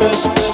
purpose.